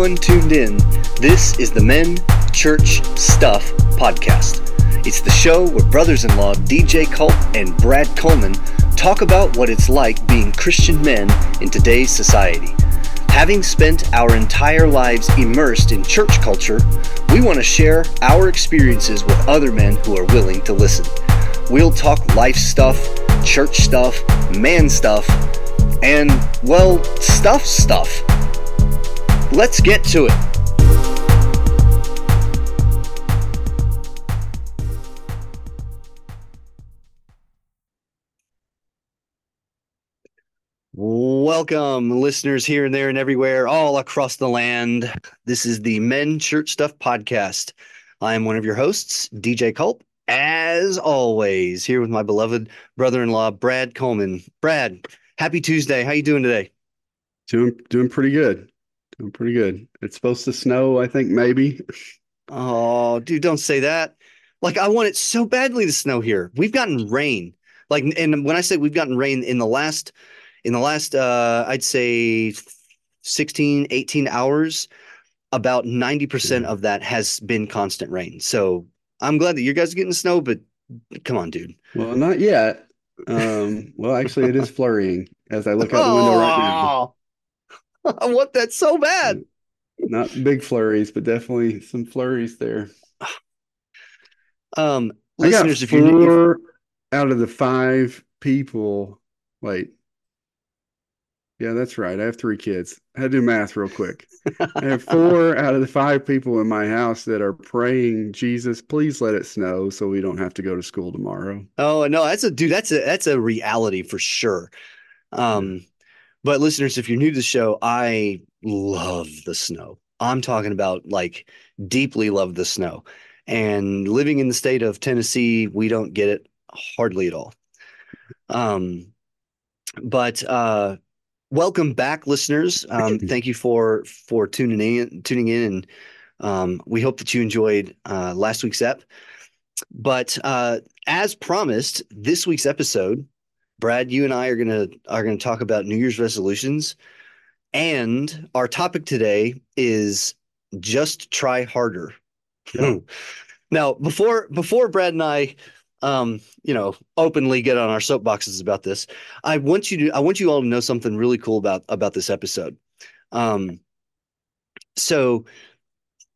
everyone tuned in. This is the Men Church Stuff podcast. It's the show where brothers in law DJ Culp and Brad Coleman talk about what it's like being Christian men in today's society. Having spent our entire lives immersed in church culture, we want to share our experiences with other men who are willing to listen. We'll talk life stuff, church stuff, man stuff, and, well, stuff stuff. Let's get to it. Welcome, listeners here and there and everywhere, all across the land. This is the Men Church Stuff Podcast. I am one of your hosts, DJ Culp, as always, here with my beloved brother-in-law, Brad Coleman. Brad, happy Tuesday. How you doing today? Doing doing pretty good. Doing pretty good. It's supposed to snow, I think, maybe. Oh, dude, don't say that. Like I want it so badly to snow here. We've gotten rain. Like and when I say we've gotten rain in the last in the last uh I'd say 16 18 hours about 90% of that has been constant rain. So I'm glad that you guys are getting snow, but come on, dude. Well, not yet. Um, well, actually, it is flurrying as I look out the window right now. I want that so bad. Not big flurries, but definitely some flurries there. Um, I listeners, if four you're out of the five people. Wait. Yeah, that's right. I have three kids. I had to do math real quick. I have four out of the five people in my house that are praying, Jesus, please let it snow so we don't have to go to school tomorrow. Oh no, that's a dude. That's a that's a reality for sure. Um, but listeners, if you're new to the show, I love the snow. I'm talking about like deeply love the snow. And living in the state of Tennessee, we don't get it hardly at all. Um, but uh, welcome back, listeners. Um, thank you for for tuning in, tuning in, and um, we hope that you enjoyed uh, last week's ep. But uh, as promised, this week's episode, Brad, you and I are gonna are gonna talk about New Year's resolutions, and our topic today is just try harder. Yeah. now, before before Brad and I, um, you know, openly get on our soapboxes about this, I want you to I want you all to know something really cool about about this episode. Um, so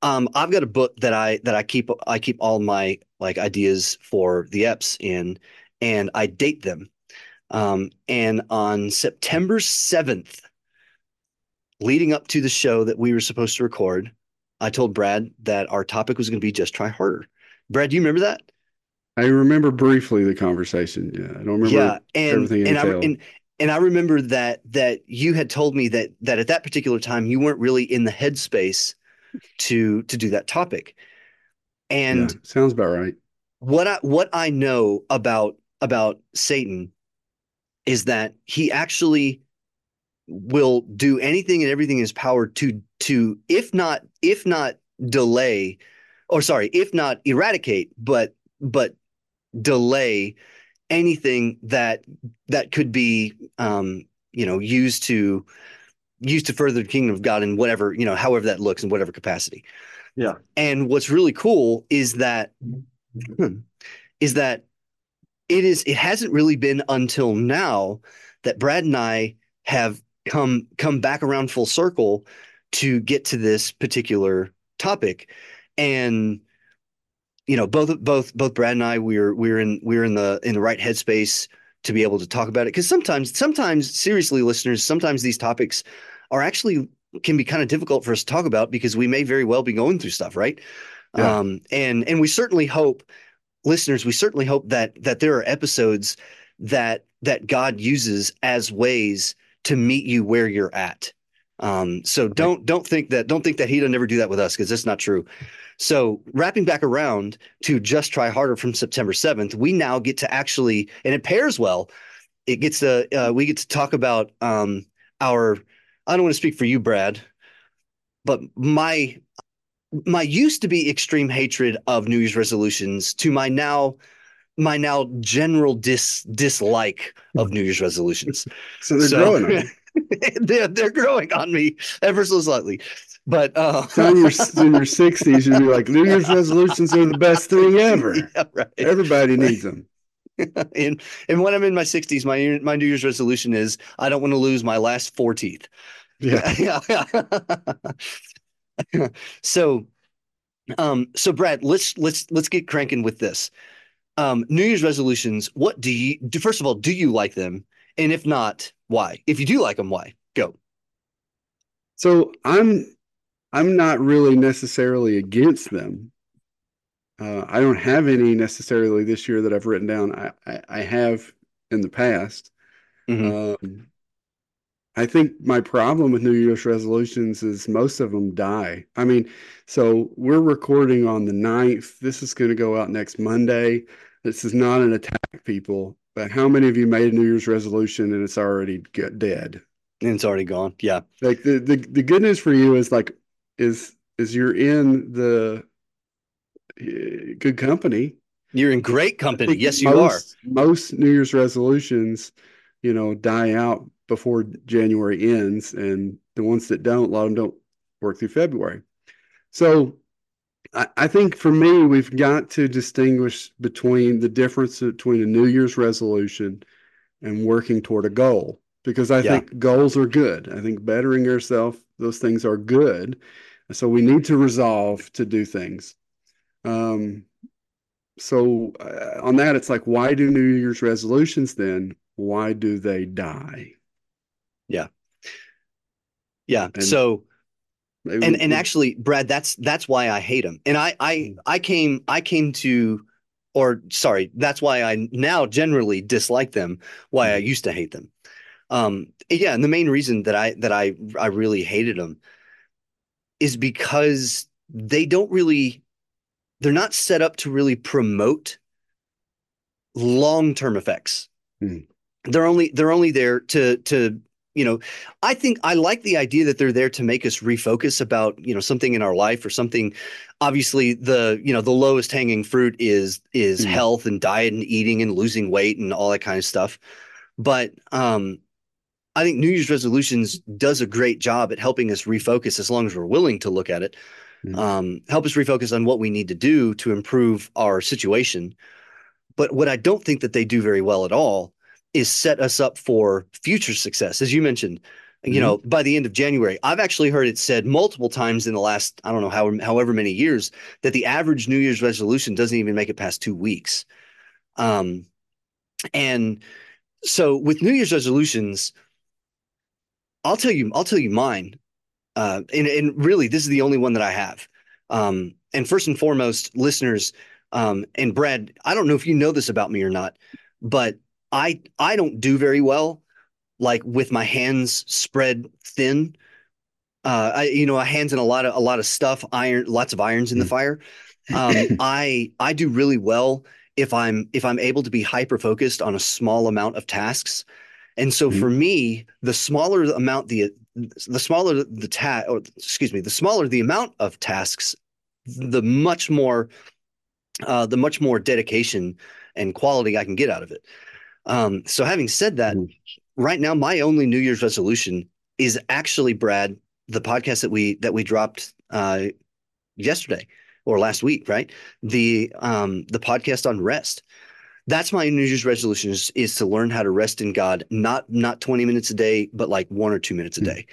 um, I've got a book that I that I keep I keep all my like ideas for the EPs in, and I date them. Um, and on September seventh, leading up to the show that we were supposed to record, I told Brad that our topic was going to be just try harder. Brad, do you remember that? I remember briefly the conversation. Yeah, I don't remember yeah, and everything and I, and and I remember that that you had told me that that at that particular time you weren't really in the headspace to to do that topic. And yeah, sounds about right. what I what I know about about Satan is that he actually will do anything and everything in his power to to if not if not delay or sorry if not eradicate but but delay anything that that could be um you know used to used to further the kingdom of God in whatever you know however that looks in whatever capacity Yeah. and what's really cool is that is that it is it hasn't really been until now that Brad and I have come come back around full circle to get to this particular topic. And you know both both both Brad and I we're we're in we're in the in the right headspace to be able to talk about it. Because sometimes sometimes seriously listeners sometimes these topics are actually can be kind of difficult for us to talk about because we may very well be going through stuff right? Yeah. um and and we certainly hope listeners we certainly hope that that there are episodes that that God uses as ways to meet you where you're at. Um so don't don't think that don't think that he'll never do that with us because that's not true. So wrapping back around to just try harder from September 7th, we now get to actually, and it pairs well. It gets to, uh, we get to talk about um, our, I don't want to speak for you, Brad, but my, my used to be extreme hatred of New Year's resolutions to my now, my now general dis dislike of New Year's resolutions. So they're So- growing. on they're, they're growing on me ever so slightly. But uh, So in your in your sixties, you'd be like, New Year's resolutions are the best thing ever. yeah, right. Everybody needs them. and and when I'm in my 60s, my my New Year's resolution is I don't want to lose my last four teeth. Yeah. Yeah. so um so Brad, let's let's let's get cranking with this. Um New Year's resolutions, what do you do first of all, do you like them? And if not, why? If you do like them, why? Go. So I'm I'm not really necessarily against them. Uh, I don't have any necessarily this year that I've written down. I, I, I have in the past. Mhm. Um, I think my problem with New Year's resolutions is most of them die. I mean, so we're recording on the 9th. This is going to go out next Monday. This is not an attack, people, but how many of you made a New Year's resolution and it's already get dead? And it's already gone. Yeah. Like the, the the good news for you is like is is you're in the uh, good company. You're in great company. Yes, you are. most, Most New Year's resolutions, you know, die out before January ends, and the ones that don't, a lot of them don't work through February. So I, I think for me, we've got to distinguish between the difference between a New Year's resolution and working toward a goal. Because I Yeah. think goals are good. I think bettering yourself, those things are good. So we need to resolve to do things. Um, so uh, on that, it's like, why do New Year's resolutions then? Why do they die? Yeah. And- so Maybe and and actually brad that's that's why i hate him and i i Mm. i came i came to or sorry that's why i now generally dislike them why i Mhm. used to hate them um yeah and the main reason that i that i i really hated them is because they don't really they're not set up to really promote long-term effects Mhm. they're only they're only there to to you know i think i like the idea that they're there to make us refocus about you know something in our life or something obviously the you know the lowest hanging fruit is is Mhm. health and diet and eating and losing weight and all that kind of stuff but um i think new year's resolutions does a great job at helping us refocus as long as we're willing to look at it Mhm. um help us refocus on what we need to do to improve our situation but what i don't think that they do very well at all is set us up for future success. As you mentioned, you Mhm. know, by the end of January, I've actually heard it said multiple times in the last, I don't know, how, however many years, that the average New Year's resolution doesn't even make it past two weeks. Um, and so with New Year's resolutions, I'll tell you, I'll tell you mine. Uh, and, and really, this is the only one that I have. Um, and first and foremost, listeners, um, and Brad, I don't know if you know this about me or not, but I I don't do very well like with my hands spread thin. Uh, I you know, hands in a lot of a lot of stuff, iron, lots of irons in the Mm. fire. Um, I I do really well if I'm if I'm able to be hyper focused on a small amount of tasks. And so Mhm. for me, the smaller the amount the the smaller the ta or excuse me, the smaller the amount of tasks, the much more uh, the much more dedication and quality I can get out of it. Um, so having said that, Mhm. right now my only New Year's resolution is actually Brad, the podcast that we that we dropped uh, yesterday or last week, right? The um, the podcast on rest. That's my New Year's resolution is, is to learn how to rest in God, not not 20 minutes a day, but like one or two minutes a Mm. day.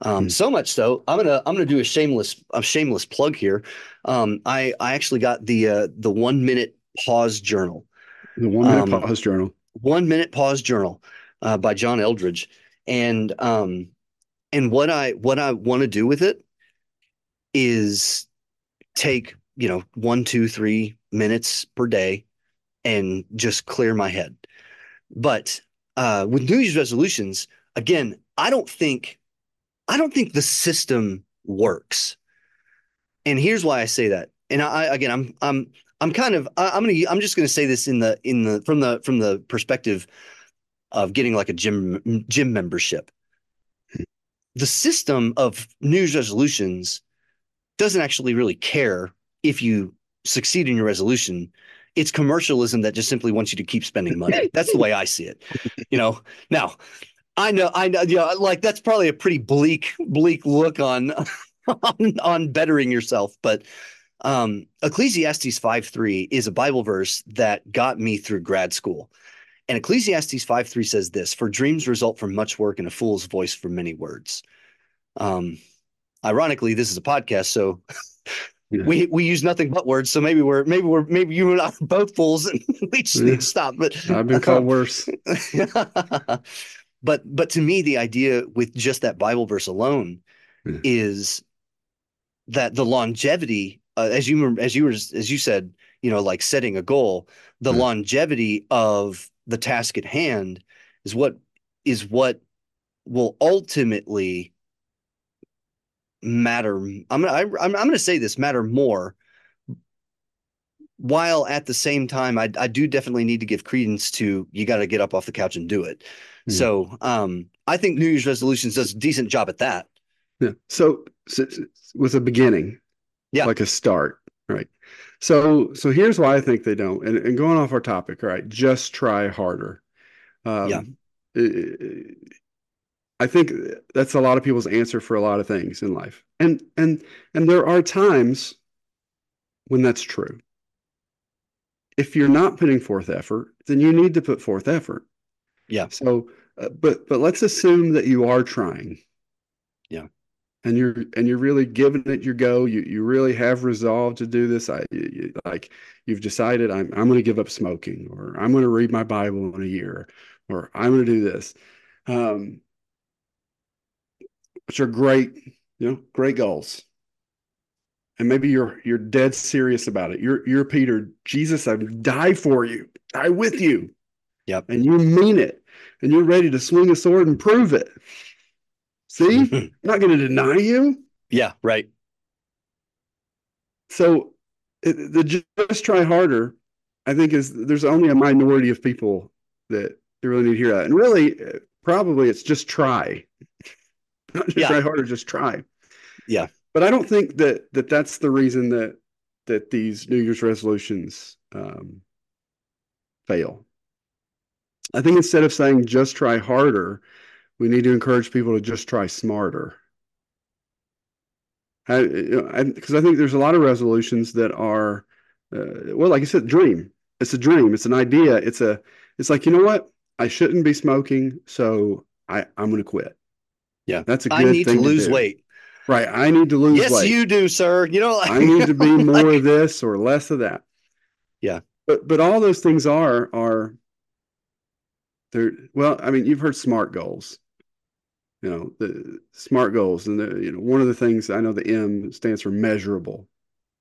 Um, Mm. so much so, I'm gonna I'm gonna do a shameless a shameless plug here. Um, I I actually got the uh, the one minute pause journal the one minute um, pause journal. One minute pause journal uh, by John Eldredge, and um, and what I what I want to do with it is take you know one two three minutes per day and just clear my head. But uh, with New Year's resolutions, again, I don't think I don't think the system works, and here's why I say that. And I again, I'm I'm I'm kind of I, I'm gonna I'm just gonna say this in the in the from the from the perspective of getting like a gym gym membership. The system of New Year's resolutions doesn't actually really care if you succeed in your resolution. It's commercialism that just simply wants you to keep spending money. That's the way I see it. You know. Now, I know I know yeah, like that's probably a pretty bleak bleak look on on, on bettering yourself, but um, Ecclesiastes 5 3 is a Bible verse that got me through grad school. And Ecclesiastes 5 3 says this For dreams result from much work, and a fool's voice from many words. Um, ironically, this is a podcast, so yeah. we we use nothing but words. So maybe we're maybe we're maybe you and I are both fools, and we just yeah. need to stop. But I've been called worse. but but to me, the idea with just that Bible verse alone yeah. is that the longevity, uh, as you as you were as you said, you know, like setting a goal, the longevity of the task at hand is what is what will ultimately matter. I'm gonna I, am I'm gonna say this matter more. While at the same time, I I do definitely need to give credence to you got to get up off the couch and do it. Hmm. So um, I think New Year's resolutions does a decent job at that. Yeah. So, so with a beginning, yeah, like a start, right? So so here's why I think they don't. And, and going off our topic, right? Just try harder. Um, yeah. It, I think that's a lot of people's answer for a lot of things in life. And and and there are times when that's true. If you're not putting forth effort, then you need to put forth effort. Yeah. So uh, but but let's assume that you are trying. Yeah and you're and you're really giving it your go. You you really have resolved to do this. I you, like you've decided i'm i'm going to give up smoking or i'm going to read my bible in a year or i'm going to do this. Um which are great you know great goals. And maybe you're you're dead serious about it. You're you're peter jesus i die for you. Die with you. Yep. And you mean it. And you're ready to swing a sword and prove it See, I'm not going to deny you. Yeah, right. So the just try harder, I think, is there's only a minority of people that really need to hear that. And really, probably it's just try. Not just yeah. try harder, just try. Yeah. But I don't think that that that's the reason that that these New Year's resolutions um, fail. I think instead of saying just try harder, we need to encourage people to just try smarter. Because I, I, I, think there's a lot of resolutions that are, uh, well, like I said, dream. It's a dream. It's an idea. It's a. It's like you know what? I shouldn't be smoking, so I I'm going to quit. Yeah, that's a good I need to lose to weight. Right. I need to lose weight. yes, weight. you do, sir. You know, like, I need to be more like, of this or less of that. Yeah. But but all those things are are they're well, I mean, you've heard SMART goals you know the smart goals. And the, you know one of the things i know the m stands for measurable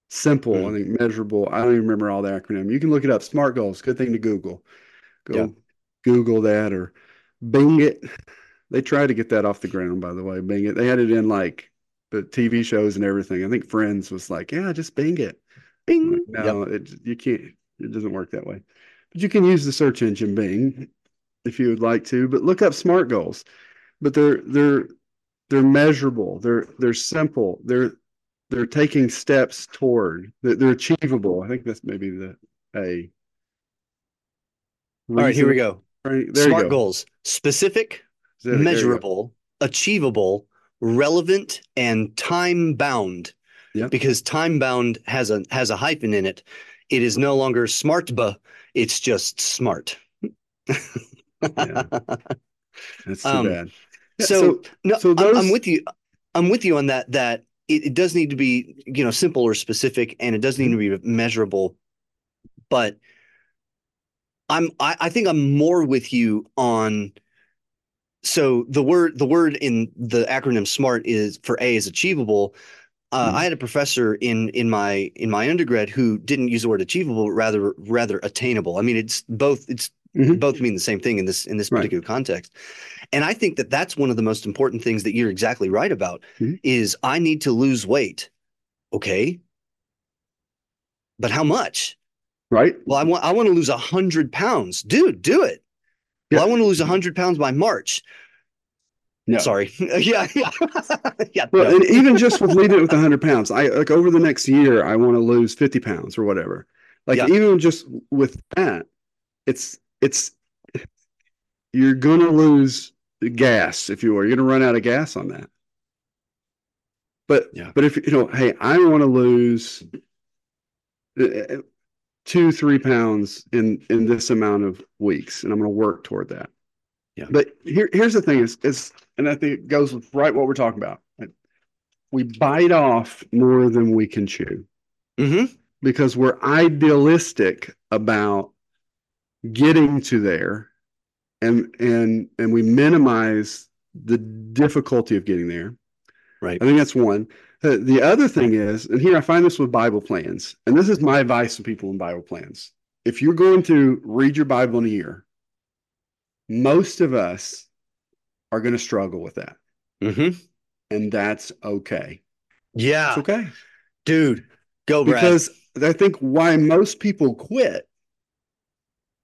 simple mm. i think measurable i don't even remember all the acronym. You can look it up smart goals good thing to google. Go yeah. google that or bing it. They tried to get that off the ground by the way bing it. They had it in like the tv shows and everything. I think friends was like yeah just bing it. Bing. No yep. it, you can't it doesn't work that way. But you can use the search engine bing if you would like to but look up smart goals but they're they're they're measurable. They're they're simple. They're they're taking steps toward. They're, they're achievable. I think that's maybe the a. All right, here we go. Right, Smart go. goals: specific, measurable, achievable, relevant, and time bound. Yeah. Because time bound has a has a hyphen in it. It is no longer smart, but it's just smart. yeah. That's too um, bad. So, so, no, so those... I'm, with you. I'm with you on that. That it, it, does need to be, you know, simple or specific, and it does need to be measurable. But I'm, I, I think I'm more with you on. So the word, the word in the acronym SMART is for A is achievable. Uh, mm-hmm. I had a professor in in my in my undergrad who didn't use the word achievable, but rather rather attainable. I mean, it's both. It's mm-hmm. both mean the same thing in this in this particular right. context and i think that that's one of the most important things that you're exactly right about mm-hmm. is i need to lose weight okay but how much right well i want i want to lose 100 pounds dude do it yeah. well i want to lose 100 pounds by march no. Sorry. yeah. Yeah. yeah. Well, no. and even just with leaving it with 100 pounds, I like over the next year, I want to lose 50 pounds or whatever. Like, yeah. even just with that, it's it's you're going to lose gas if you are. You're going to run out of gas on that. But Yeah. but if you know, hey, I want to lose uh, two three pounds in in this amount of weeks, and I'm going to work toward that. Yeah. But here here's the thing: is is and I think it goes with right what we're talking about. We bite off more than we can chew hmm because we're idealistic about getting to there and and and we minimize the difficulty of getting there. Right. i think that's one. The, the other thing is and here i find this with bible plans and this is my advice to people in bible plans. If you're going to read your bible in a year most of us are going to struggle with that. Hmm and that's okay. Yeah. it's okay. Dude, go Brad. because I think why most people quit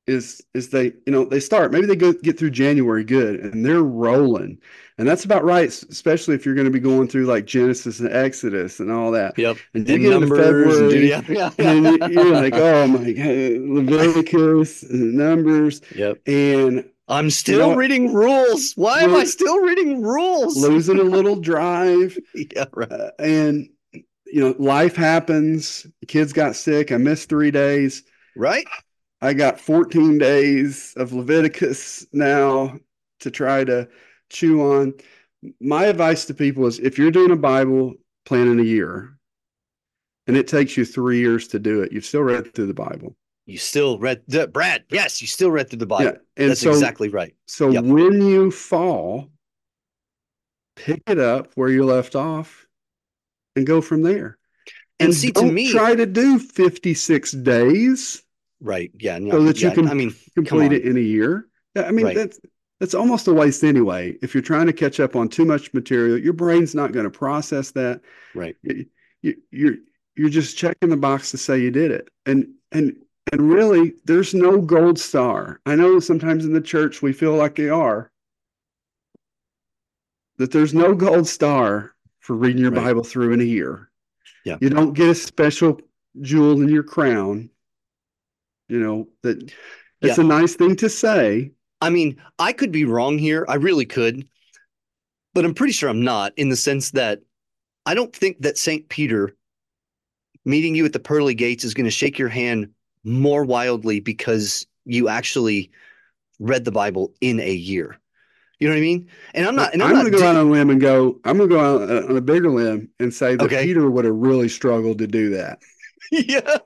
is is they you know they start maybe they go get through January good and they're rolling and that's about right especially if you're going to be going through like Genesis and Exodus and all that Yep. and you And get into numbers and- yeah, yeah, and yeah. you- you're like oh my god Leviticus and Numbers Yep. and I'm still know reading rules. Why am I still reading rules? losing a little drive yeah, right. uh, and you know life happens the kids got sick I missed three days Right? I got 14 days of Leviticus now to try to chew on. My advice to people is if you're doing a Bible plan in a year and it takes you three years to do it, you've still read through the Bible. You still read the Brad. Yes, you still read through the Bible. Yeah. And That's so, exactly right. so Yep. when you fall, pick it up where you left off and go from there. And see, to me- try to do 56 days. Right. Yeah. no, So that you can I mean, complete it in a year. Yeah, I mean Right. that's that's almost a waste anyway. If you're trying to catch up on too much material, your brain's not going to process that. right. You, you, you're you're just checking the box to say you did it, and and and really, there's no gold star. I know sometimes in the church we feel like they are. That there's no gold star for reading your Right. Bible through in a year. Yeah. You don't get a special jewel in your crown. You know that it's Yeah. a nice thing to say. I mean, I could be wrong here. I really could. But I'm pretty sure I'm not in the sense that I don't think that St. Peter meeting you at the pearly gates is going to shake your hand more wildly because you actually read the Bible in a year. You know what I mean? And I'm not. And I'm, I'm going to go out on a limb and go. I'm going to go out on a bigger limb and say that Okay. Peter would have really struggled to do that. yeah.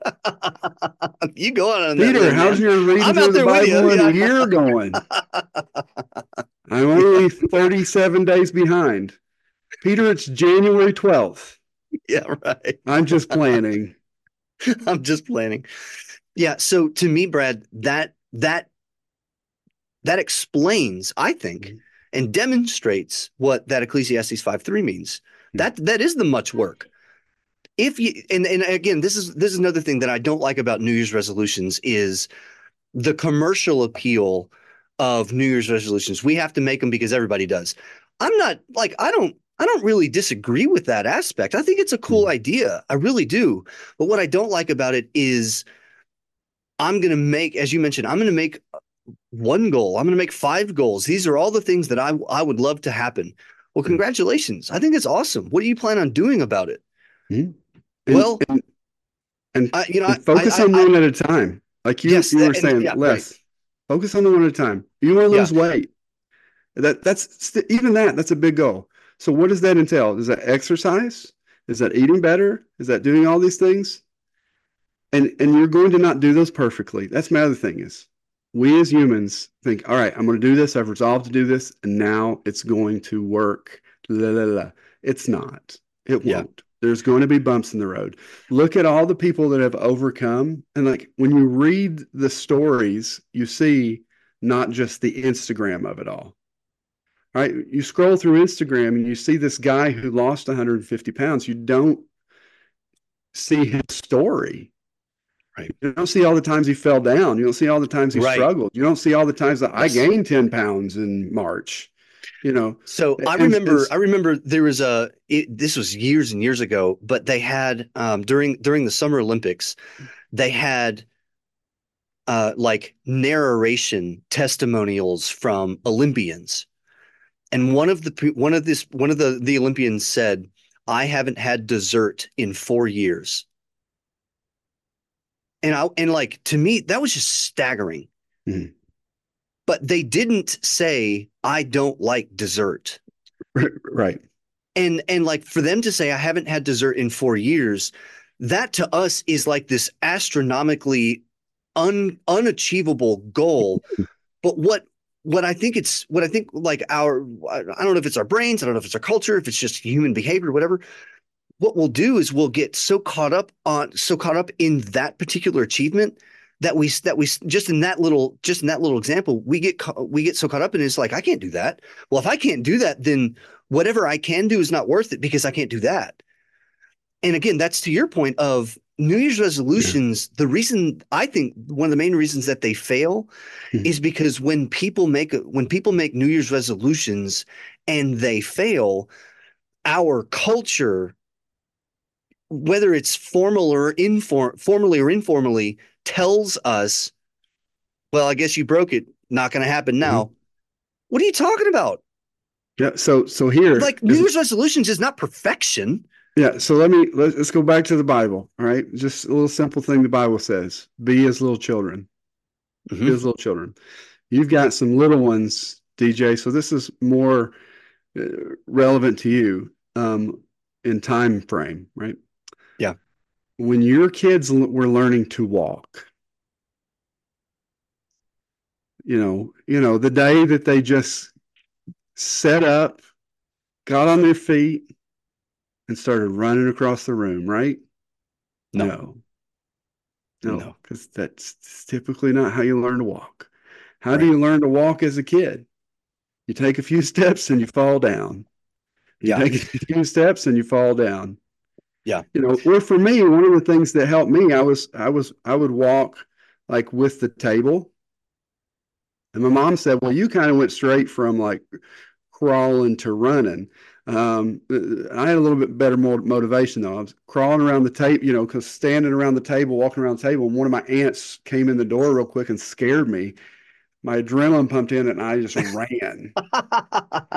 you go on. Peter, limb, how's your reading I'm through the there Bible in yeah. a year going? I'm only 37 days behind. Peter, it's January 12th. yeah. Right. I'm just planning. I'm just planning. Yeah. So to me, Brad, that that that explains, I think, Mhm. and demonstrates what that Ecclesiastes 5:3 means. Mhm. That that is the much work. If you and, and again, this is this is another thing that I don't like about New Year's resolutions is the commercial appeal of New Year's resolutions. We have to make them because everybody does. I'm not like I don't I don't really disagree with that aspect. I think it's a cool idea. I really do. But what I don't like about it is I'm going to make as you mentioned, I'm going to make one goal. I'm going to make five goals. These are all the things that I I would love to happen. Well, Hmm. congratulations. I think it's awesome. What do you plan on doing about it? And- Well, and, and, I, you know, and focus I, on I, one at a time. Like you, Yes, you were saying, yeah, right. less. Focus on the one at a time. You want to Yeah. lose weight. That that's st- even that. That's a big goal. So what does that entail? Is that exercise? Is that eating better? Is that doing all these things? And and you're going to not do those perfectly. That's my other thing is we as humans think, all right, I'm going to do this. I've resolved to do this, and now it's going to work. La, la, la. It's not. It Yeah. won't. There's going to be bumps in the road. Look at all the people that have overcome, and like when you read the stories, you see not just the Instagram of it all. Right? You scroll through Instagram and you see this guy who lost 150 pounds. You don't see his story. Right. You don't see all the times he fell down. You don't see all the times he Right. struggled. You don't see all the times that I gained 10 pounds in March. You know, So I remember, I remember there was a. It, this was years and years ago, but they had um, during during the Summer Olympics, they had uh, like narration testimonials from Olympians, and one of the one of this one of the the Olympians said, I haven't had dessert in four years. And I and like to me, that was just staggering. Mhm. But they didn't say, I don't like dessert. Right. And and like for them to say I haven't had dessert in four years, that to us is like this astronomically un, unachievable goal. But what what I think it's what I think like our I don't know if it's our brains, I don't know if it's our culture, if it's just human behavior, whatever. What we'll do is we'll get so caught up on so caught up in that particular achievement that we that we just in that little just in that little example we get we get so caught up in it, it's like I can't do that. Well, if I can't do that, then whatever I can do is not worth it because I can't do that. And again, that's to your point of New Year's resolutions. The reason I think one of the main reasons that they fail Mhm. is because when people make when people make New Year's resolutions and they fail, our culture, whether it's formal or inform formally or informally, tells us, well, I guess you broke it. Not going to happen now. What are you talking about? Yeah. So so here Like New Year's resolutions is not perfection. Yeah, so let me let's, let's go back to the Bible. All right, just a little simple thing the Bible says: "Be as little children." Be Mhm. as little children. You've got some little ones, DJ. So this is more uh, relevant to you um, in time frame, right? Yeah. When your kids l- were learning to walk, you know, you know, the day that they just set up, got on their feet, and started running across the room, right? No. No. No, No. because that's typically not how you learn to walk. How do you learn to walk as a kid? You take a few steps and you fall down. You Yeah. take a few steps and you fall down. Yeah. You know, well, for me, one of the things that helped me, I was, I was, I would walk like with the table. And my mom said, well, you kind of went straight from like crawling to running. Um, I had a little bit better motivation though. I was crawling around the table, you know, because standing around the table, walking around the table, and one of my aunts came in the door real quick and scared me. My adrenaline pumped in and I just ran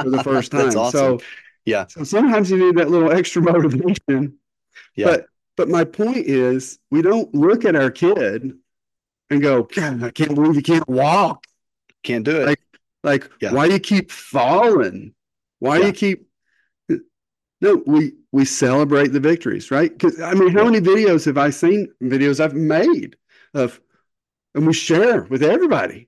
for the first time. Awesome. So, Yeah. so sometimes you need that little extra motivation. Yeah. But but my point is, we don't look at our kid and go, God, I can't believe you can't walk. Can't do it. Like, like Yeah. why do you keep falling? Why do you keep? No, we we celebrate the victories, right? Because I mean, how Yeah. many videos have I seen? Videos I've made of, and we share with everybody,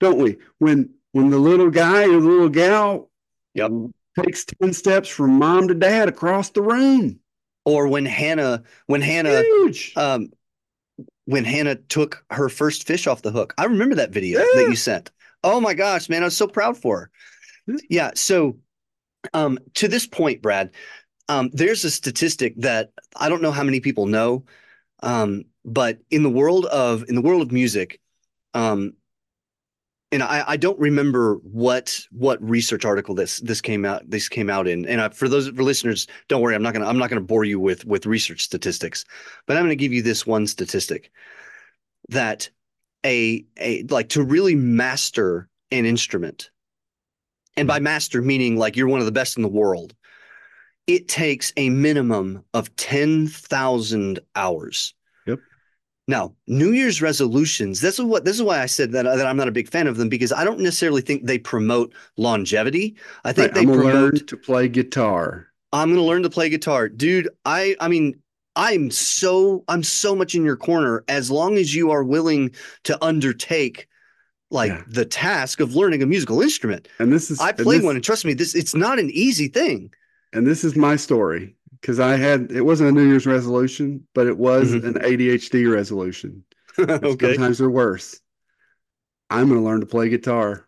don't we? When when the little guy or the little gal Yep. takes ten steps from mom to dad across the room, or when Hannah, when Hannah, huge. um, when Hannah took her first fish off the hook. I remember that video Yeah. that you sent. Oh my gosh, man, I was so proud for her. Yeah. Yeah. So, um, to this point, Brad, um, there's a statistic that I don't know how many people know, um, but in the world of in the world of music, um, and I, I don't remember what what research article this this came out this came out in. And I, for those for listeners, don't worry, I'm not gonna I'm not gonna bore you with with research statistics, but I'm gonna give you this one statistic that a a like to really master an instrument, and by master meaning like you're one of the best in the world, it takes a minimum of ten thousand hours. Now, New Year's resolutions. This is what this is why I said that that I'm not a big fan of them because I don't necessarily think they promote longevity. I think Right, they I'm promote. learn to play guitar. I'm going to learn to play guitar, dude. I I mean, I'm so I'm so much in your corner as long as you are willing to undertake like Yeah. the task of learning a musical instrument. And this is I played this- one, and trust me, this it's not an easy thing. and this is my story because I had it wasn't a New Year's resolution, but it was Mhm. an ADHD resolution. okay. Sometimes they're worse. I'm going to learn to play guitar.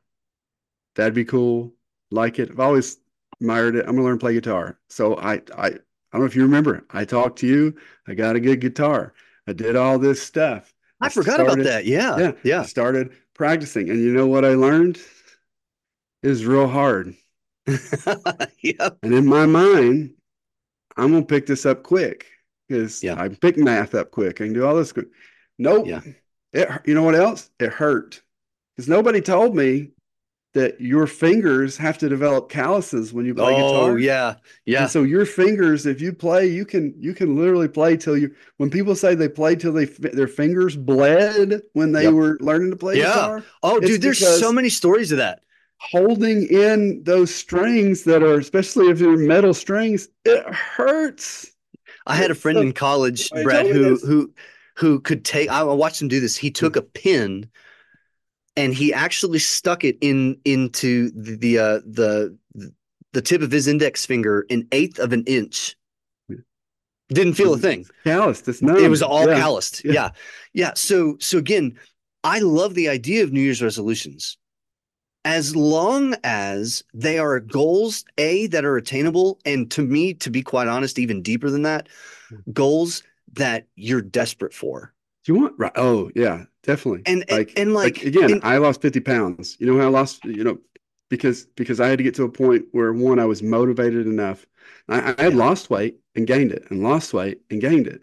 That'd be cool. Like it. I've always admired it. I'm going to learn to play guitar. So I, I, I don't know if you remember. I talked to you. I got a good guitar. I did all this stuff. I I forgot about that. Yeah. Yeah. Yeah. I started practicing, and you know what I learned? It was real hard. yep. And in my mind, I'm gonna pick this up quick because Yeah. I can pick math up quick. I can do all this quick. Nope. Yeah. It, you know what else? It hurt because nobody told me that your fingers have to develop calluses when you play Oh guitar. yeah, yeah, And so your fingers, if you play, you can you can literally play till you. When people say they played till they their fingers bled when they Yep. were learning to play Yeah. guitar, Oh, dude, there's so many stories of that. Holding in those strings that are, especially if they're metal strings, it hurts. I had a friend so- in college, Brad, who this. who who could take. I watched him do this. He took a pin, and he actually stuck it in into the the uh, the the tip of his index finger an eighth of an inch. Didn't feel a thing. Calloused. It's numb. It was all Yeah. calloused. Yeah. Yeah. yeah. So so again, I love the idea of New Year's resolutions. As long as they are goals, A, that are attainable, and to me, to be quite honest, even deeper than that, hmm. goals that you're desperate for. Do you want right? Oh yeah, definitely. And and, Like- and like, again, and- I lost 50 pounds. You know how I lost, you know, because because I had to get to a point where one, I was motivated enough. I, I had Yeah. lost weight and gained it and lost weight and gained it.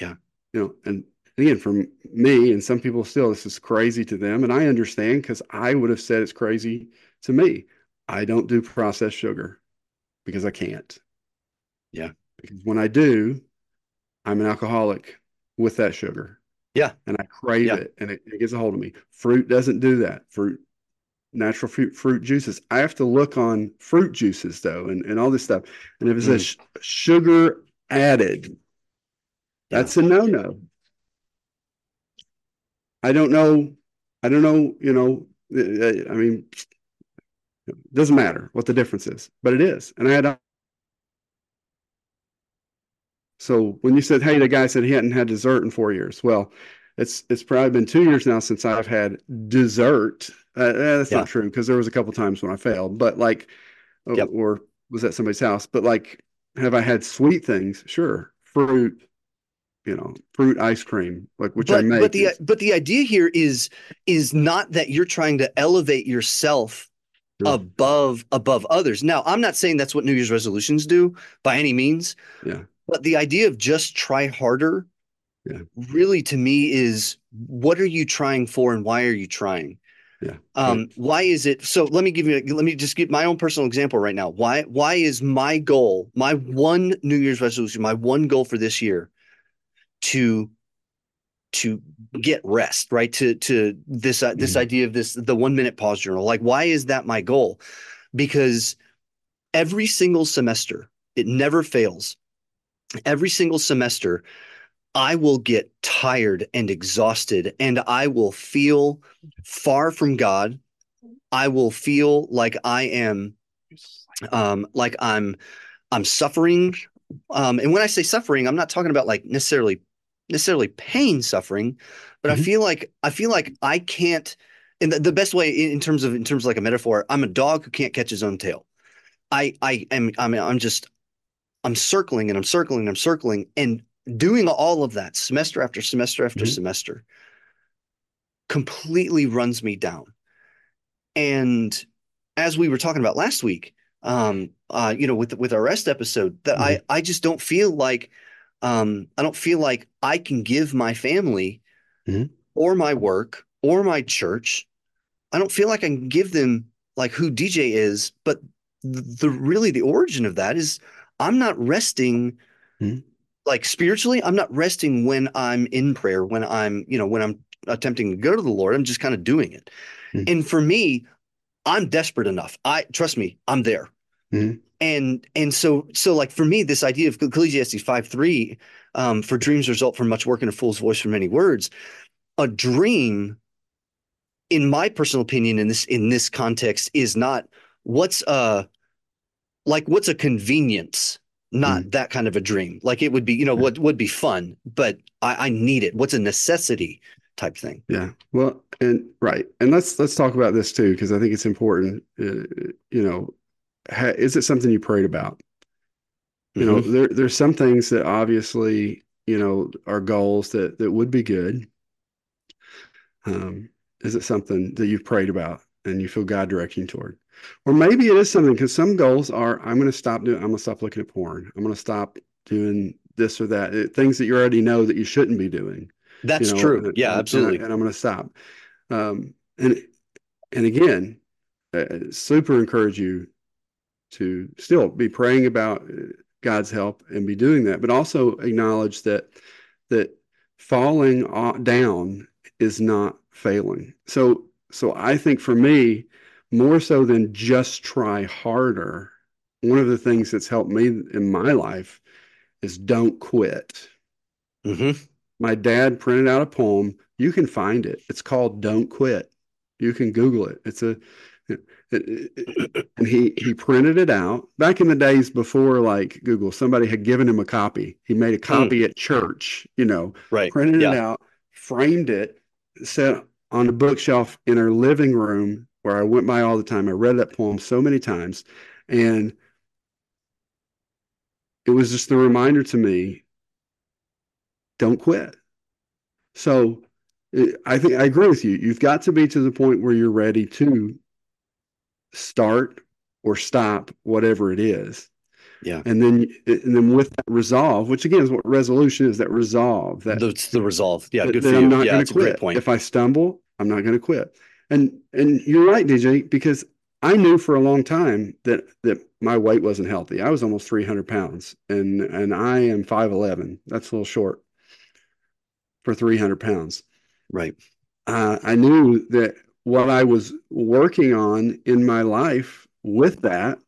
Yeah. You know, and again, for me and some people still, this is crazy to them. And I understand because I would have said it's crazy to me. I don't do processed sugar because I can't. Yeah. Because when I do, I'm an alcoholic with that sugar yeah, and I crave Yeah. it and it, it gets a hold of me. Fruit doesn't do that. Fruit, natural fruit, fruit juices. I have to look on fruit juices though, and, and all this stuff. And if it says hmm. sh- sugar added, that's a no no. I don't know. I don't know. You know, I mean, it doesn't matter what the difference is, but it is. And I had. So when you said, "Hey," the guy said he hadn't had dessert in four years. Well, it's it's probably been two years now since I've had dessert. Uh, eh, that's Yeah. not true because there was a couple times when I failed, but like, Yep. or was at somebody's house. But like, have I had sweet things? Sure, fruit. You know, fruit ice cream, like which I but make. but the is- but the idea here is is not that you're trying to elevate yourself Sure. above above others. Now, I'm not saying that's what New Year's resolutions do by any means. Yeah. But the idea of just try harder Yeah. really to me is what are you trying for and why are you trying? Yeah. Um, why is it so let me give you let me just give my own personal example right now. Why why is my goal, my one New Year's resolution, my one goal for this year to to get rest, right? To to this uh, this Mhm. idea of this the 1 minute pause journal. Like why is that my goal? Because every single semester, it never fails. Every single semester I will get tired and exhausted, and I will feel far from God. I will feel like I am, um, like I'm, I'm suffering. Um, and when I say suffering, I'm not talking about like necessarily, necessarily pain suffering, but I Mhm. feel like I feel like I can't. And the, the best way in, in terms of in terms of like a metaphor, I'm a dog who can't catch his own tail. I I am I'm I'm just I'm circling and I'm circling and I'm circling and doing all of that semester after semester after Mhm. semester completely runs me down. And as we were talking about last week, um, uh, you know, with with our rest episode, that I I just don't feel like um, I don't feel like I can give my family Mhm. or my work or my church. I don't feel like I can give them like who DJ is, but the, the really the origin of that is I'm not resting Mhm. like spiritually. I'm not resting when I'm in prayer, when I'm, you know, when I'm attempting to go to the Lord. I'm just kind of doing it. Mhm. And for me, I'm desperate enough. I trust me, I'm there. Mhm. And and so so like for me, this idea of Ecclesiastes 5 3, um, for dreams result from much work and a fool's voice from many words. A dream, in my personal opinion, in this in this context, is not what's a like what's a convenience, not that kind of a dream. Like it would be, you know, Yeah. what would be fun, but I, I need it. What's a necessity type thing. Yeah. Well, and right. And let's let's talk about this too because I think it's important. Uh, you know, ha, is it something you prayed about? You know, Mhm. there there's some things that obviously, you know, are goals that that would be good. Um, is it something that you've prayed about and you feel God directing toward? Or maybe it is something because some goals are I'm going to stop doing I'm going to stop looking at porn. I'm going to stop doing this or that. uh, Things that you already know that you shouldn't be doing That's you know, true. and- Yeah, and- absolutely. And, I'm going to stop. Um, and and again, uh, super encourage you to still be praying about uh, God's help and be doing that, but also acknowledge that that falling down is not failing. So so I think for me, more so than just try harder, one of the things that's helped me in my life is don't quit. Mm-hmm. My dad printed out a poem. You can find it. It's called "Don't Quit." You can Google it. It's a and he he printed it out back in the days before like Google. Somebody had given him a copy. He made a hmm. copy mm. at church. You know, right? Printed yeah. it out, framed it, set on a bookshelf in our living room where I went by all the time. I read that poem so many times, and it was just a reminder to me: don't quit. So I think I agree with you. You've got to be to the point where you're ready to start or stop whatever it is. Yeah. And then and then with that resolve, which again is what resolution is, that resolve. That it's the resolve. Yeah, good for you. I'm not yeah, going to quit. If I stumble, I'm not going to quit. And and you're right, DJ, because I knew for a long time that that my weight wasn't healthy. I was almost 300 pounds, and and I am 5'11. That's a little short for 300 pounds. Right. Uh, I knew that what I was working on in my life with that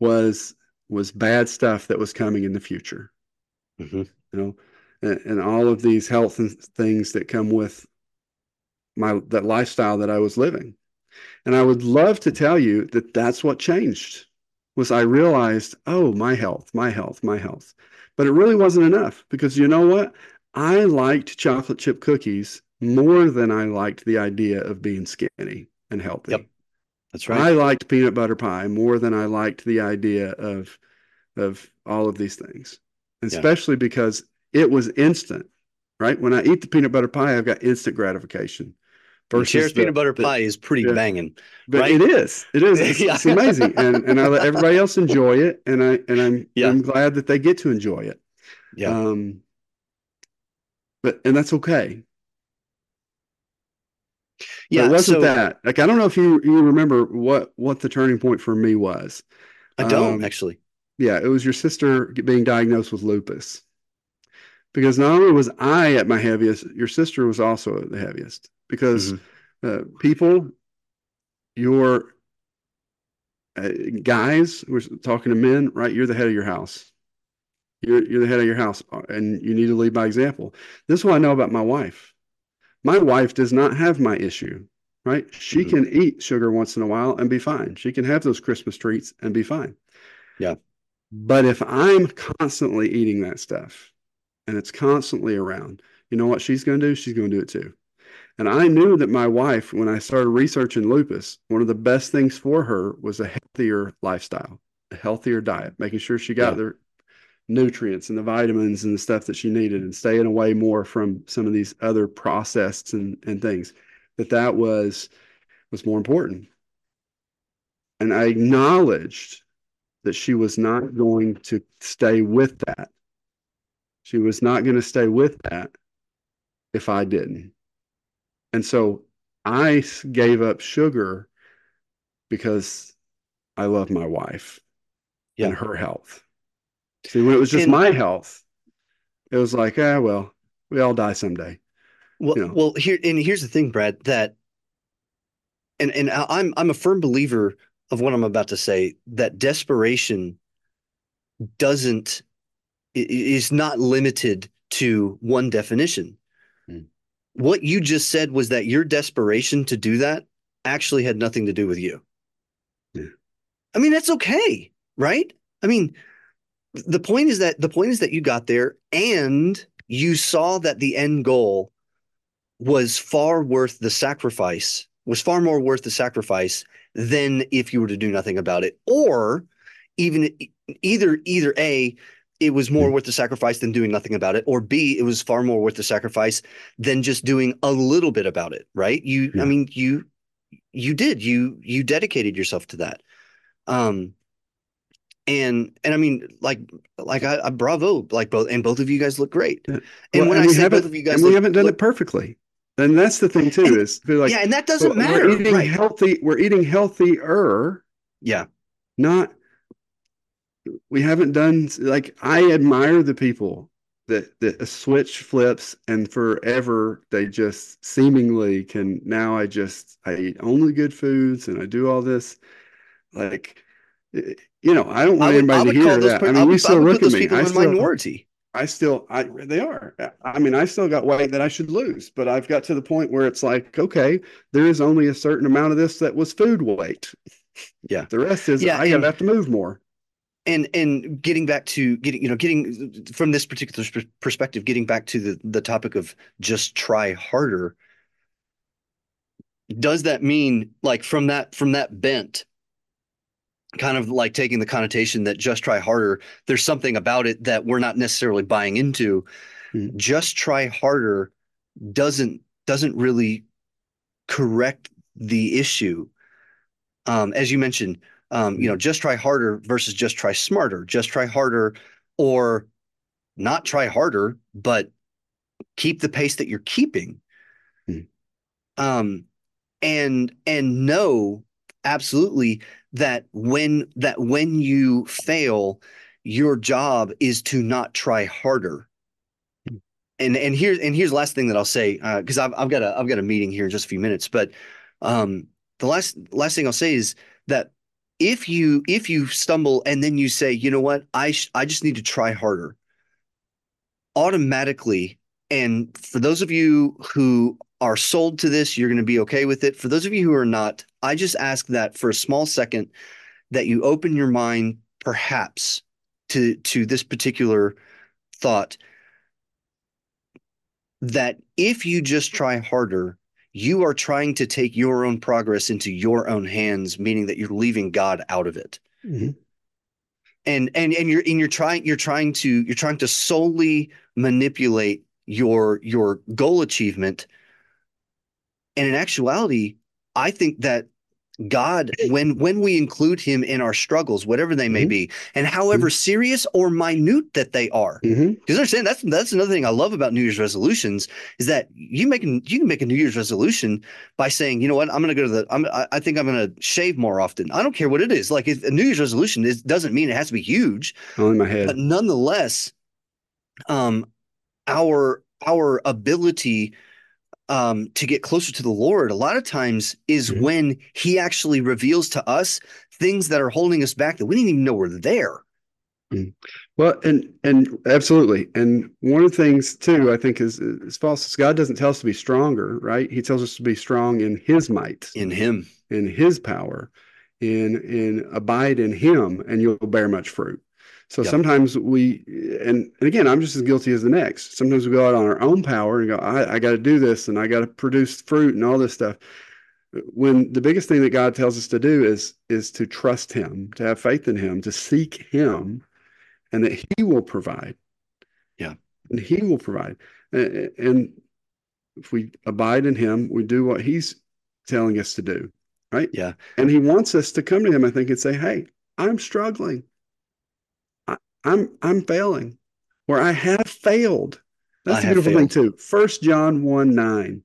was was bad stuff that was coming in the future. Mm-hmm. You know, and, and, all of these health and things that come with my that lifestyle that I was living. And I would love to tell you that that's what changed. Was I realized, oh, my health, my health, my health. But it really wasn't enough because you know what? I liked chocolate chip cookies more than I liked the idea of being skinny and healthy. Yep. That's right. I liked peanut butter pie more than I liked the idea of of all of these things. Especially yeah. because it was instant, right? When I eat the peanut butter pie, I've got instant gratification. Versus the, peanut butter the, pie is pretty yeah. banging. But right? it is. It is. It's, yeah. it's, amazing. And and I let everybody else enjoy it. And I and I'm yeah. I'm glad that they get to enjoy it. Yeah. Um but and that's okay yeah, it wasn't so, that. Like I don't know if you you remember what what the turning point for me was. I don't um, actually. Yeah, it was your sister being diagnosed with lupus. Because not only was I at my heaviest, your sister was also at the heaviest. Because mm-hmm. uh, people, your uh, guys, we're talking to men, right? You're the head of your house. You're you're the head of your house, uh, and you need to lead by example. This is what I know about my wife my wife does not have my issue, right? She mm-hmm. can eat sugar once in a while and be fine. She can have those Christmas treats and be fine. Yeah. But if I'm constantly eating that stuff and it's constantly around, you know what she's going to do? She's going to do it too. And I knew that my wife, when I started researching lupus, one of the best things for her was a healthier lifestyle, a healthier diet, making sure she got yeah. the nutrients and the vitamins and the stuff that she needed and staying away more from some of these other processed and, and things that that was was more important. And i acknowledged that she was not going to stay with that. She was not going to stay with that if i didn't. And so i gave up sugar because i love my wife yeah. and her health See, when it was just and, my health, it was like, ah, well, we all die someday. Well, you know? well, here and here's the thing, Brad. That, and and I'm I'm a firm believer of what I'm about to say. That desperation doesn't is not limited to one definition. Hmm. What you just said was that your desperation to do that actually had nothing to do with you. Yeah. I mean, that's okay, right? I mean, the point is that the point is that you got there and you saw that the end goal was far worth the sacrifice was far more worth the sacrifice than if you were to do nothing about it. Or even either either a it was more worth the sacrifice than doing nothing about it or b it was far more worth the sacrifice than just doing a little bit about it right? You yeah. i mean you you did. You you dedicated yourself to that. Um and and I mean, like like I, I, bravo, like both and both of you guys look great. And well, when and I say both of you guys, and look, we haven't done look, it perfectly. and that's the thing too is like yeah, and that doesn't matter we're eating right. healthy. We're eating healthier. Yeah. Not. We haven't done like I admire the people that that a switch flips and forever they just seemingly can now I just I eat only good foods and I do all this like you know I don't want I would, I anybody would to hear that. per- I I mean, we would, I still look at me. I still minority. I still, I they are. I mean, I still got weight that I should lose, but I've got to the point where it's like, okay, there is only a certain amount of this that was food weight. Yeah. The rest is Yeah, I and- have to move more. and and getting back to getting you know getting from this particular perspective getting back to the the topic of just try harder does that mean like from that from that bent kind of like taking the connotation that just try harder there's something about it that we're not necessarily buying into. Mhm. just try harder doesn't doesn't really correct the issue. Um as you mentioned um you know just try harder versus just try smarter. Just try harder or not try harder but keep the pace that you're keeping. Mhm. um and and know absolutely that when that when you fail your job is to not try harder. And and here's and here's the last thing that I'll say because I've I've got a I've got a meeting here in just a few minutes but um the last last thing I'll say is that if you if you stumble and then you say you know what? I sh- I just need to try harder automatically and for those of you who are sold to this you're going to be okay with it. For those of you who are not I just ask that for a small second that you open your mind perhaps to to this particular thought. That if you just try harder you are trying to take your own progress into your own hands meaning that you're leaving God out of it. Mhm. and and and you're and you're trying you're trying to you're trying to solely manipulate your your goal achievement and in actuality i think that god when when we include him in our struggles whatever they may Mhm. be and however serious or minute that they are because understand that's that's another thing I love about New Year's resolutions is that you make you can make a New Year's resolution by saying you know what I'm going to go to the I'm I think I'm going to shave more often. I don't care what it is. Like if a New Year's resolution is doesn't mean it has to be huge, All in my head. but nonetheless, um, our our ability um to get closer to the Lord a lot of times is Mhm. when He actually reveals to us things that are holding us back that we didn't even know were there. Well, and and absolutely, and one of the things too, I think is is false. Is God doesn't tell us to be stronger, right? He tells us to be strong in His might, in Him. in His power, in in abide in Him, and you'll bear much fruit. So Yep. sometimes we, and and again, I'm just as guilty as the next. Sometimes we go out on our own power and go, I, I got to do this, and I got to produce fruit and all this stuff. When the biggest thing that God tells us to do is is to trust Him, to have faith in Him, to seek Him, and that He will provide. Yeah. and He will provide. And, and if we abide in Him, we do what He's telling us to do, right? Yeah. And He wants us to come to Him, I think, and say, "Hey, I'm struggling. I'm I'm failing, or I have failed." That's I the beautiful thing too. First John one nine.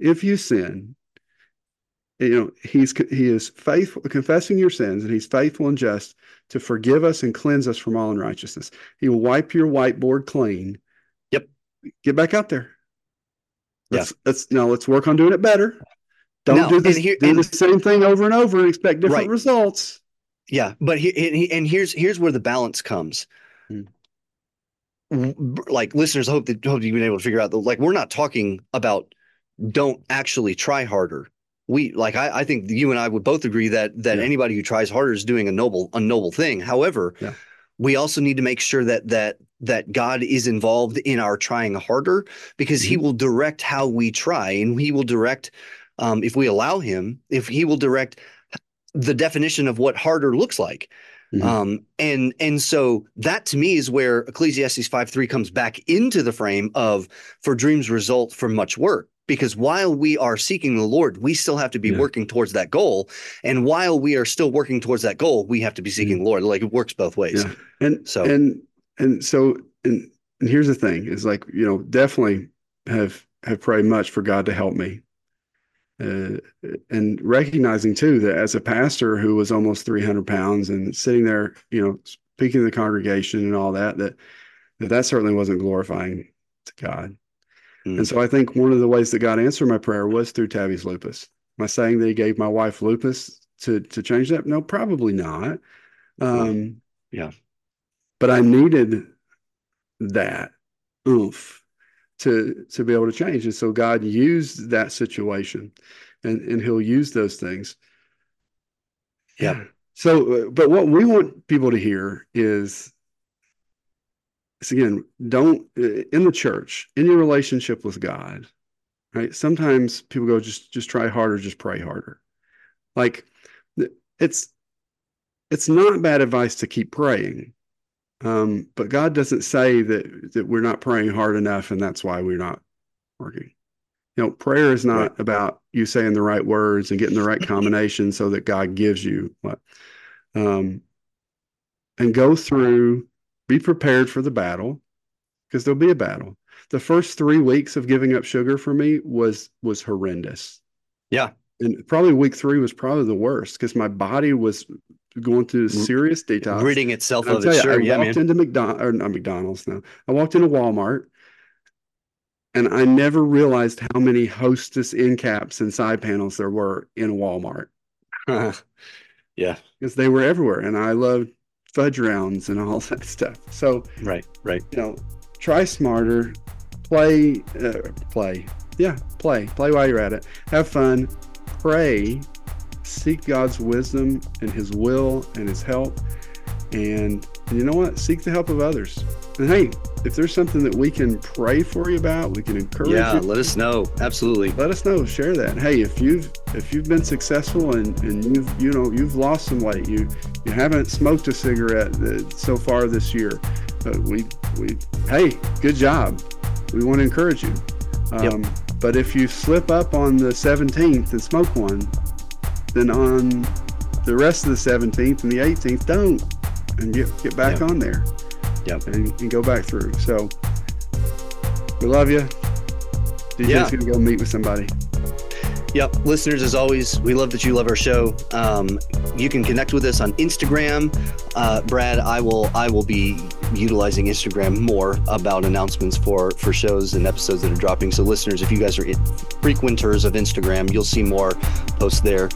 If you sin, you know he's he is faithful confessing your sins and he's faithful and just to forgive us and cleanse us from all unrighteousness he will wipe your whiteboard clean Yep. get back out there let's let's now let's work on doing it better don't Now, do this here- do the same thing over and over and expect different Right. results Yeah, but he, and, and here's here's where the balance comes. Hmm. Like listeners, I hope that hope you've been able to figure out that like we're not talking about don't actually try harder. We like I, I think you and I would both agree that that Yeah. anybody who tries harder is doing a noble a noble thing. However, Yeah. we also need to make sure that that that God is involved in our trying harder because He Mhm. will direct how we try and He will direct um, if we allow Him if He will direct the definition of what harder looks like. Mhm. Um, and and so that to me is where Ecclesiastes 5 3 comes back into the frame of for dreams result from much work. Because while we are seeking the Lord, we still have to be Yeah. working towards that goal. And while we are still working towards that goal, we have to be seeking the Lord. Like it works both ways. Yeah. and So- and and so and and here's the thing is like you know definitely have have prayed much for God to help me. Uh, and recognizing too that as a pastor who was almost 300 pounds and sitting there, you know, speaking to the congregation and all that, that that, that certainly wasn't glorifying to God. Mm. And so I think one of the ways that God answered my prayer was through Tabby's lupus. Am I saying that He gave my wife lupus to to change that? No, probably not. Um, yeah, but I needed that oof to to be able to change. And so God used that situation, and and He'll use those things. Yeah. So, but what we want people to hear is, is again, don't uh, in the church, in your relationship with God, right? Sometimes people go, just just try harder, just pray harder. Like it's it's not bad advice to keep praying um, but God doesn't say that that we're not praying hard enough, and that's why we're not working. You know, prayer is not right. about you saying the right words and getting the right combination so that God gives you what. Um, and go through, be prepared for the battle, because there'll be a battle. The first three weeks of giving up sugar for me was was horrendous. Yeah, and probably week three was probably the worst because my body was going through serious detox, ridding itself of it. Sure, I yeah, walked man. into McDonald's or not McDonald's now. I walked into Walmart, and I never realized how many Hostess end caps and side panels there were in Walmart. yeah, because they were everywhere, and I loved fudge rounds and all that stuff. So right, right. You know, try smarter, play, uh, play. Yeah, play, play while you're at it. Have fun, pray seek God's wisdom and His will and His help. And, and you know what? Seek the help of others. And hey, if there's something that we can pray for you about, we can encourage yeah, you. let us know. Absolutely. Let us know. Share that. Hey, if you've if you've been successful and, and you've you know you've lost some weight, you you haven't smoked a cigarette so far this year, but we we hey, good job. We want to encourage you. Um, yep. But if you slip up on the 17th and smoke one, then on the rest of the 17th and the 18th, don't and get get back yep. on there. Yep. And, and go back through. So we love you. DJ's yeah. gonna go meet with somebody. Yep. Listeners, as always, we love that you love our show. Um, you can connect with us on Instagram. Uh, Brad, I will I will be utilizing Instagram more about announcements for for shows and episodes that are dropping. So, listeners, if you guys are frequenters of Instagram, you'll see more posts there.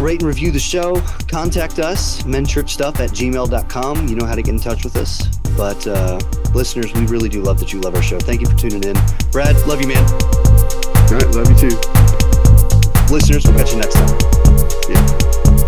Rate and review the show. Contact us, mentripstuff at gmail.com. You know how to get in touch with us. But uh, listeners, we really do love that you love our show. Thank you for tuning in. Brad, love you, man. All right, love you too. Listeners, we'll catch you next time. Yeah.